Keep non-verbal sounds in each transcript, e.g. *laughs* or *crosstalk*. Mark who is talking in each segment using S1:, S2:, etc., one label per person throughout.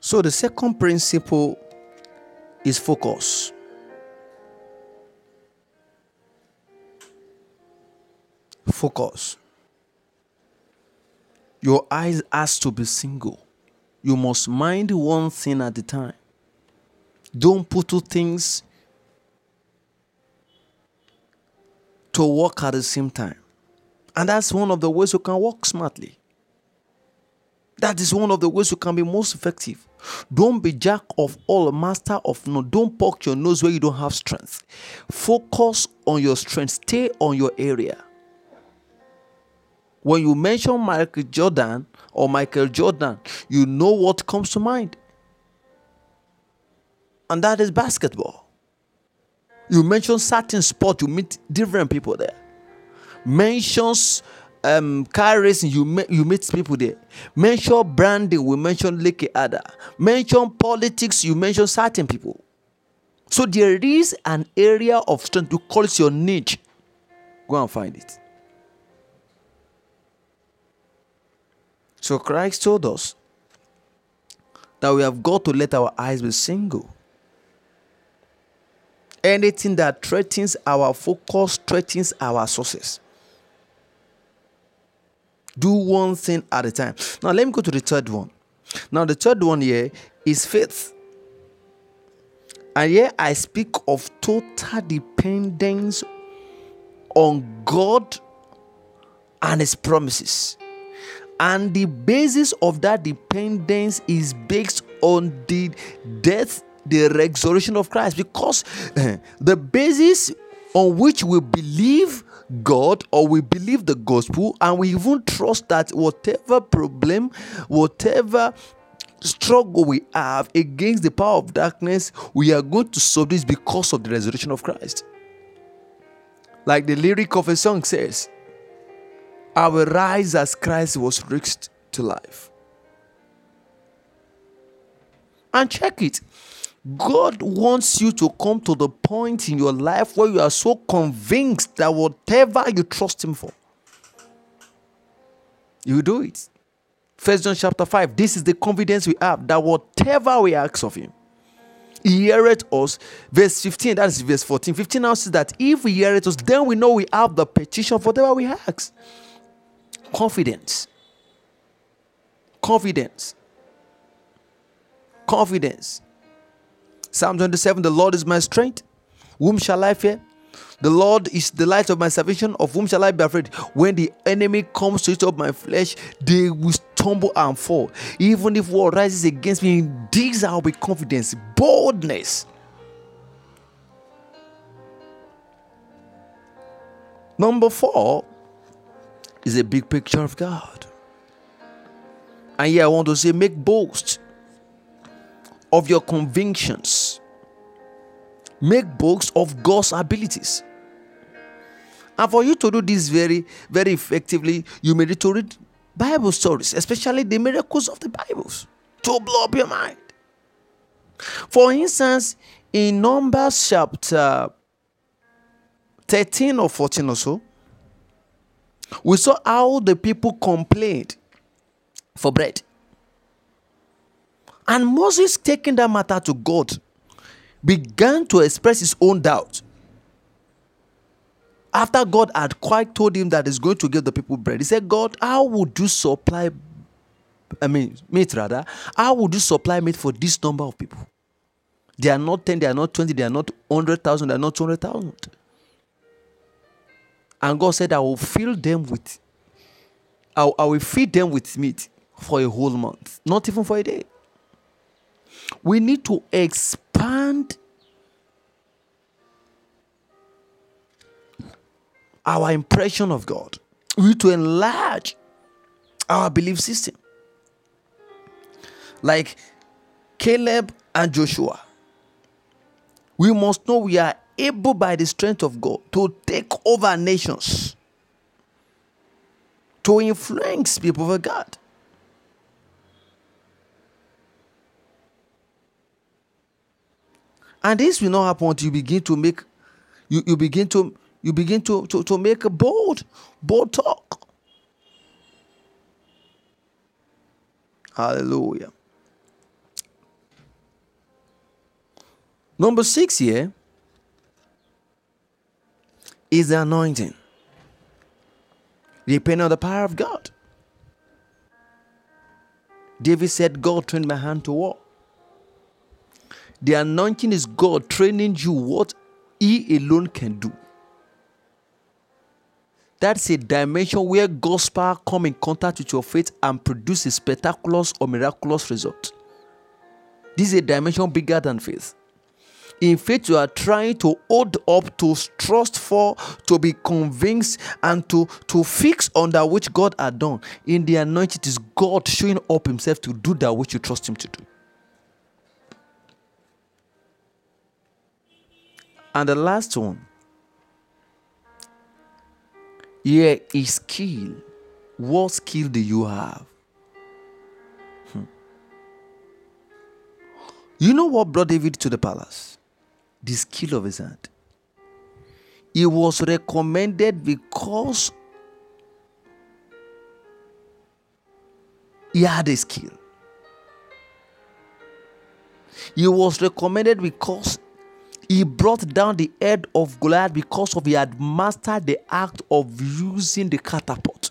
S1: So the second principle is focus. Focus. Your eyes has to be single. You must mind one thing at a time. Don't put two things to work at the same time. And that's one of the ways you can work smartly. That is one of the ways you can be most effective. Don't be jack of all, master of none. Don't poke your nose where you don't have strength. Focus on your strength. Stay on your area. When you mention Michael Jordan or Michael Jordan, you know what comes to mind. And that is basketball. You mention certain sport, you meet different people there. Mentions um car racing, you meet you meet people there. Mention branding, we mention Leke Alder. Mention politics, you mention certain people. So there is an area of strength. You call it your niche. Go and find it. So Christ told us that we have got to let our eyes be single. Anything that threatens our focus threatens our sources. Do one thing at a time. Now, let me go to the third one. Now, the third one here is faith. And here I speak of total dependence on God and His promises. And the basis of that dependence is based on the death, the resurrection of Christ. Because *laughs* the basis on which we believe God or we believe the gospel and we even trust that whatever problem, whatever struggle we have against the power of darkness, we are going to solve this because of the resurrection of Christ. Like the lyric of a song says, I will rise as Christ was raised to life. And check it. God wants you to come to the point in your life where you are so convinced that whatever you trust Him for, you do it. First John chapter 5. This is the confidence we have that whatever we ask of Him, He heareth us. Verse 15, that is verse 14. 15 now says that if He heareth us, then we know we have the petition for whatever we ask. Confidence. Confidence. Confidence. Psalm 27 The Lord is my strength. Whom shall I fear? The Lord is the light of my salvation. Of whom shall I be afraid? When the enemy comes to eat up my flesh, they will stumble and fall. Even if war rises against me, in these I'll be confidence, boldness. Number four is a big picture of God. And here I want to say, make boast of your convictions. Make books of God's abilities. And for you to do this very, very effectively, you may need to read Bible stories, especially the miracles of the Bibles, to blow up your mind. For instance, in Numbers chapter 13 or 14 or so, we saw how the people complained for bread. And Moses, taking that matter to God, began to express his own doubt. After God had quite told him that he's going to give the people bread, he said, God, how would you supply, I mean, meat rather, how would you supply meat for this number of people? They are not 10, they are not 20, they are not 100,000, they are not 200,000. And God said, I will fill them with, I, I will feed them with meat for a whole month, not even for a day. We need to expand our impression of God. We need to enlarge our belief system. Like Caleb and Joshua, we must know we are able by the strength of God to take over nations, to influence people for God. And this will not happen until you begin to make you, you begin to you begin to, to, to make a bold, bold talk. Hallelujah. Number six here is the anointing. Depending on the power of God. David said, God trained my hand to war. The anointing is God training you what He alone can do. That's a dimension where God's power come in contact with your faith and produce a spectacular or miraculous result. This is a dimension bigger than faith. In faith, you are trying to hold up, to trust for, to be convinced, and to, to fix on that which God had done. In the anointing, it is God showing up Himself to do that which you trust Him to do. And the last one here is skill. What skill do you have? Hmm. You know what brought David to the palace? The skill of his hand. He was recommended because he had a skill. He was recommended because he brought down the head of Goliath because of he had mastered the act of using the catapult.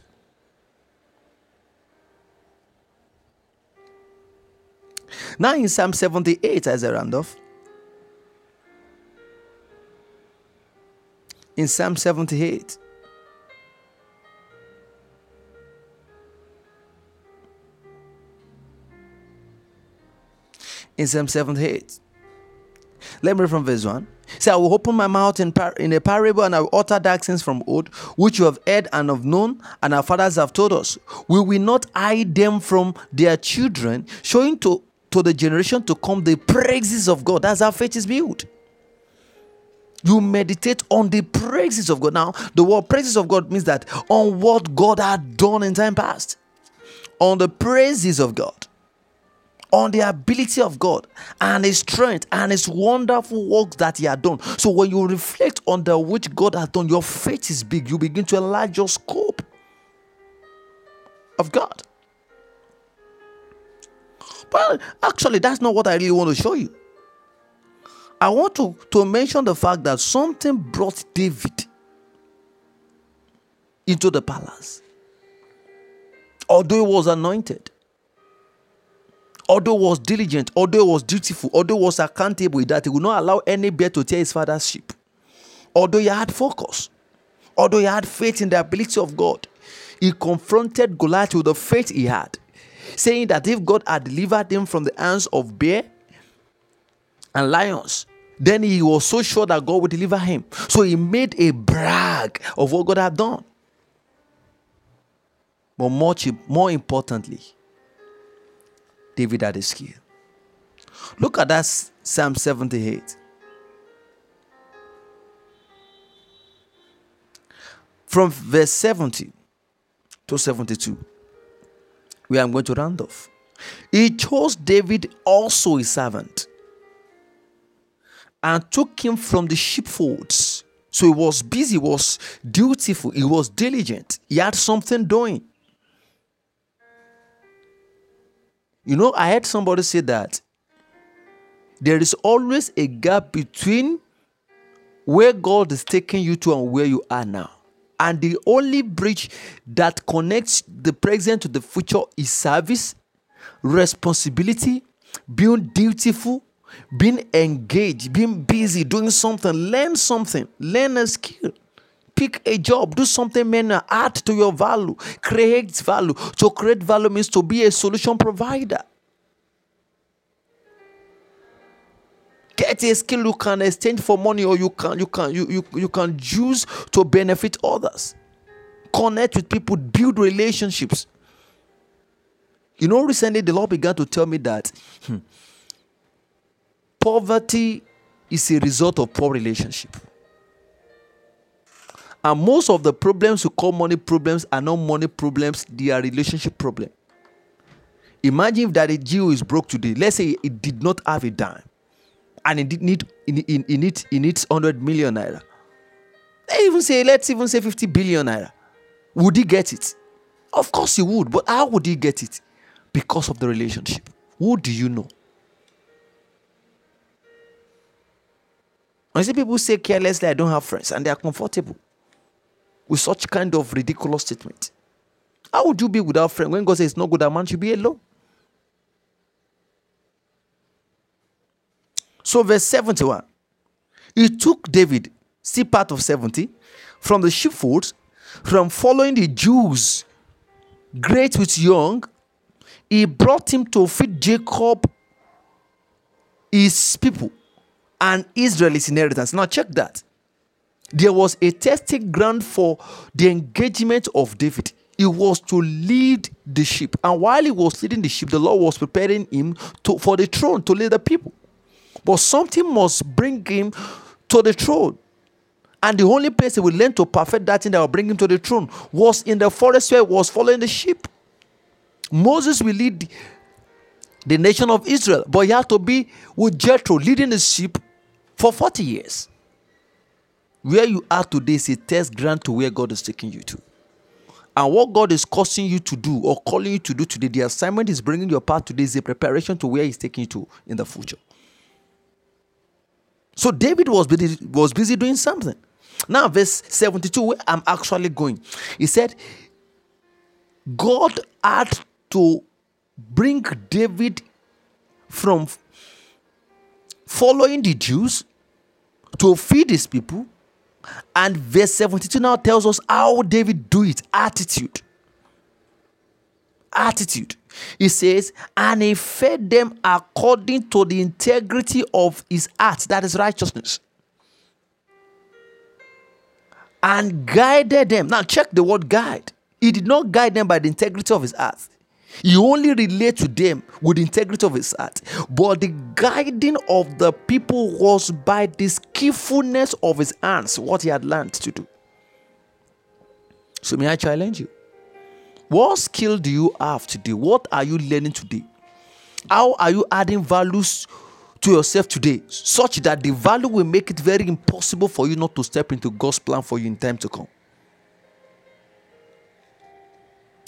S1: Now in Psalm 78, as a Randolph, in Psalm 78, in Psalm 78, let me read from verse 1. Say, I will open my mouth in, par- in a parable and I will utter dark things from old, which you have heard and have known, and our fathers have told us. We will not hide them from their children, showing to, to the generation to come the praises of God. That's how faith is built. You meditate on the praises of God. Now, the word praises of God means that on what God had done in time past, on the praises of God on the ability of God and His strength and His wonderful works that He had done. So when you reflect on the which God has done, your faith is big. You begin to enlarge your scope of God. But actually, that's not what I really want to show you. I want to, to mention the fact that something brought David into the palace. Although he was anointed, although was diligent, although was dutiful, although was accountable, that he would not allow any bear to tear his father's sheep. Although he had focus, although he had faith in the ability of God, he confronted Goliath with the faith he had, saying that if God had delivered him from the hands of bear and lions, then he was so sure that God would deliver him. So he made a brag of what God had done. But much more importantly, David had a skill. Look at that Psalm 78. From verse 70 to 72, where I'm going to round off. He chose David also his servant and took him from the sheepfolds. So he was busy, was dutiful, he was diligent, he had something doing. You know, I heard somebody say that there is always a gap between where God is taking you to and where you are now. And the only bridge that connects the present to the future is service, responsibility, being dutiful, being engaged, being busy, doing something, learn something, learn a skill pick a job, do something man add to your value, create value. To create value means to be a solution provider. Get a skill you can exchange for money or you can you can you, you, you can use to benefit others. Connect with people, build relationships. You know, recently the Lord began to tell me that hmm, poverty is a result of poor relationship. And most of the problems we call money problems are not money problems, they are relationship problems. Imagine if that a Jew is broke today. Let's say it did not have a dime and it did need it, it, needs, it needs 100 million naira. They even say, let's even say 50 billion naira. Would he get it? Of course he would, but how would he get it? Because of the relationship. Who do you know? I see people say carelessly, I don't have friends, and they are comfortable with such kind of ridiculous statement. How would you be without friend when God says it's not good that man should be alone? So, verse 71 He took David, see part of 70, from the sheepfolds, from following the Jews, great with young, he brought him to feed Jacob, his people, and Israel's inheritance. Now, check that. There was a testing ground for the engagement of David. He was to lead the sheep. And while he was leading the sheep, the Lord was preparing him to, for the throne to lead the people. But something must bring him to the throne. And the only place he would learn to perfect that thing that will bring him to the throne was in the forest where he was following the sheep. Moses will lead the nation of Israel, but he had to be with Jethro leading the sheep for 40 years. Where you are today is a test grant to where God is taking you to. And what God is causing you to do or calling you to do today, the assignment is bringing your path today is a preparation to where He's taking you to in the future. So David was busy, was busy doing something. Now, verse 72, where I'm actually going, he said, God had to bring David from following the Jews to feed his people. And verse 72 now tells us how David do it attitude. Attitude. He says, and he fed them according to the integrity of his heart, that is righteousness. And guided them. Now, check the word guide. He did not guide them by the integrity of his heart. He only relate to them with the integrity of his heart. But the guiding of the people was by the skillfulness of his hands, what he had learned to do. So, may I challenge you? What skill do you have today? What are you learning today? How are you adding values to yourself today such that the value will make it very impossible for you not to step into God's plan for you in time to come?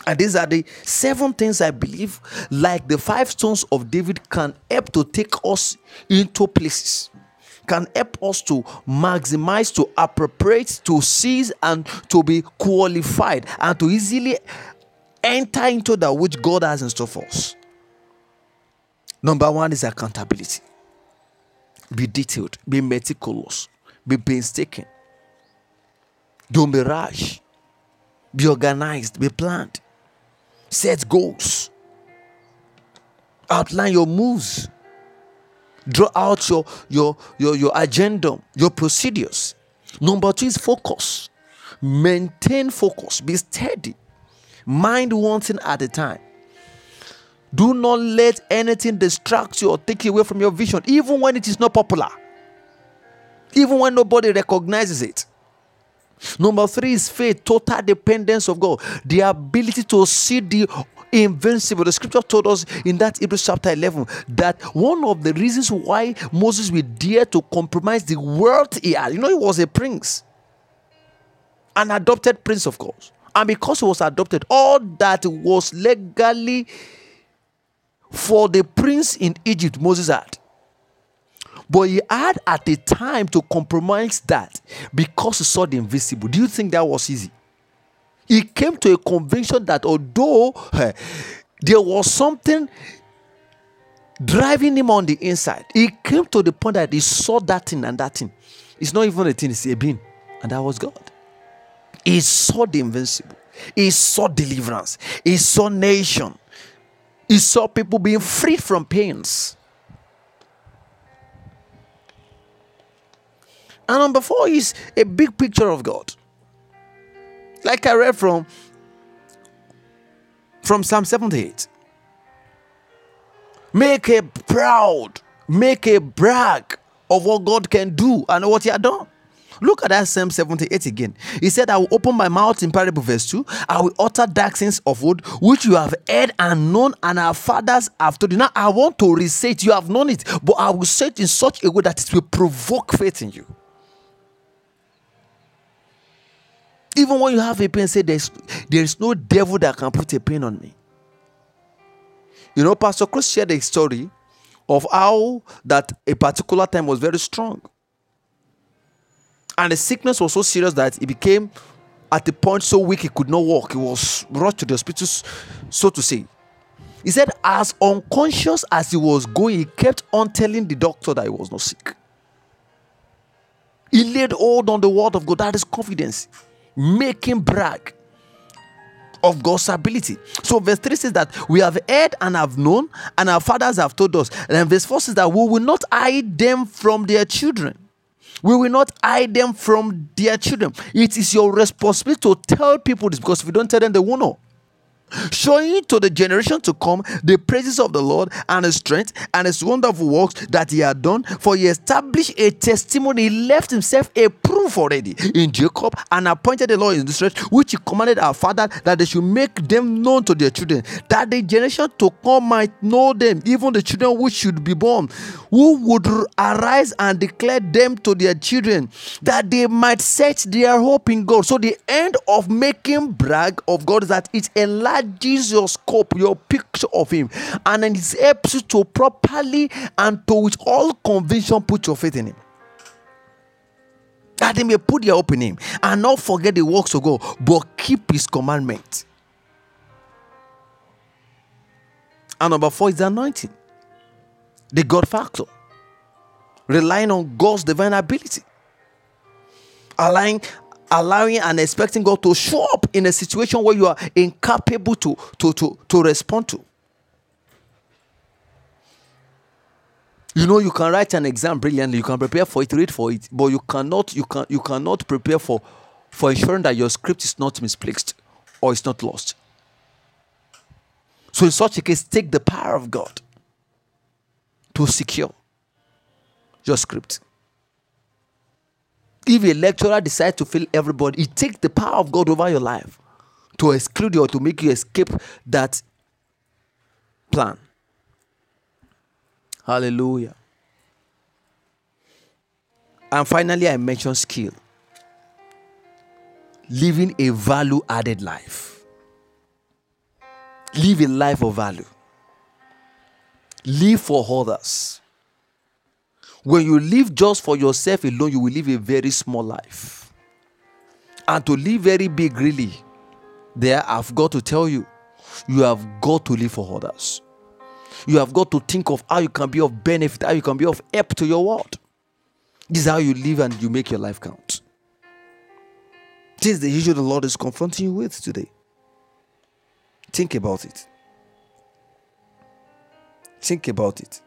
S1: And these are the seven things I believe, like the five stones of David, can help to take us into places, can help us to maximize, to appropriate, to seize, and to be qualified, and to easily enter into that which God has in store for us. Number one is accountability. Be detailed, be meticulous, be painstaking. Don't be rash. Be organized, be planned. Set goals. Outline your moves. Draw out your, your, your, your agenda, your procedures. Number two is focus. Maintain focus. Be steady. Mind one thing at a time. Do not let anything distract you or take you away from your vision, even when it is not popular, even when nobody recognizes it. Number three is faith, total dependence of God, the ability to see the invincible. The scripture told us in that Hebrews chapter 11 that one of the reasons why Moses would dare to compromise the world he had, you know, he was a prince, an adopted prince, of course. And because he was adopted, all that was legally for the prince in Egypt, Moses had. But he had at the time to compromise that because he saw the invisible. Do you think that was easy? He came to a conviction that although uh, there was something driving him on the inside, he came to the point that he saw that thing and that thing. It's not even a thing, it's a being. And that was God. He saw the invincible. He saw deliverance. He saw nation. He saw people being freed from pains. And number four is a big picture of God. Like I read from from Psalm 78. Make a proud, make a brag of what God can do and what He had done. Look at that Psalm 78 again. He said, I will open my mouth in parable, verse 2. I will utter dark things of wood, which you have heard and known, and our fathers have told you. Now, I want to recite, you have known it, but I will say it in such a way that it will provoke faith in you. Even when you have a pain, say there's there's no devil that can put a pain on me. You know, Pastor Chris shared a story of how that a particular time was very strong. And the sickness was so serious that he became at the point so weak he could not walk. He was rushed to the hospital, so to say. He said, as unconscious as he was going, he kept on telling the doctor that he was not sick. He laid hold on the word of God. That is confidence. Him brag of God's ability. So, verse 3 says that we have heard and have known, and our fathers have told us. And verse 4 says that we will not hide them from their children. We will not hide them from their children. It is your responsibility to tell people this because if you don't tell them, they won't know showing to the generation to come the praises of the Lord and his strength and his wonderful works that he had done. For he established a testimony, he left himself a proof already in Jacob and appointed the law in stretch, which he commanded our father that they should make them known to their children, that the generation to come might know them, even the children which should be born, who would arise and declare them to their children, that they might set their hope in God. So the end of making brag of God is that it enlarges enlarges your scope, your picture of Him, and then it helps you to properly and to with all conviction put your faith in Him. That they may put their hope in Him and not forget the works of God, but keep His commandment. And number four is the anointing, the God factor, relying on God's divine ability allowing allowing and expecting God to show up in a situation where you are incapable to, to, to, to respond to. You know, you can write an exam brilliantly, you can prepare for it, read for it, but you cannot, you can you cannot prepare for for ensuring that your script is not misplaced or is not lost. So in such a case, take the power of God to secure your script if a lecturer decides to fail everybody, it takes the power of God over your life to exclude you or to make you escape that plan. Hallelujah. And finally, I mentioned skill. Living a value added life. Live a life of value. Live for others. When you live just for yourself alone, you will live a very small life. And to live very big, really, there I've got to tell you, you have got to live for others. You have got to think of how you can be of benefit, how you can be of help to your world. This is how you live and you make your life count. This is the issue the Lord is confronting you with today. Think about it. Think about it.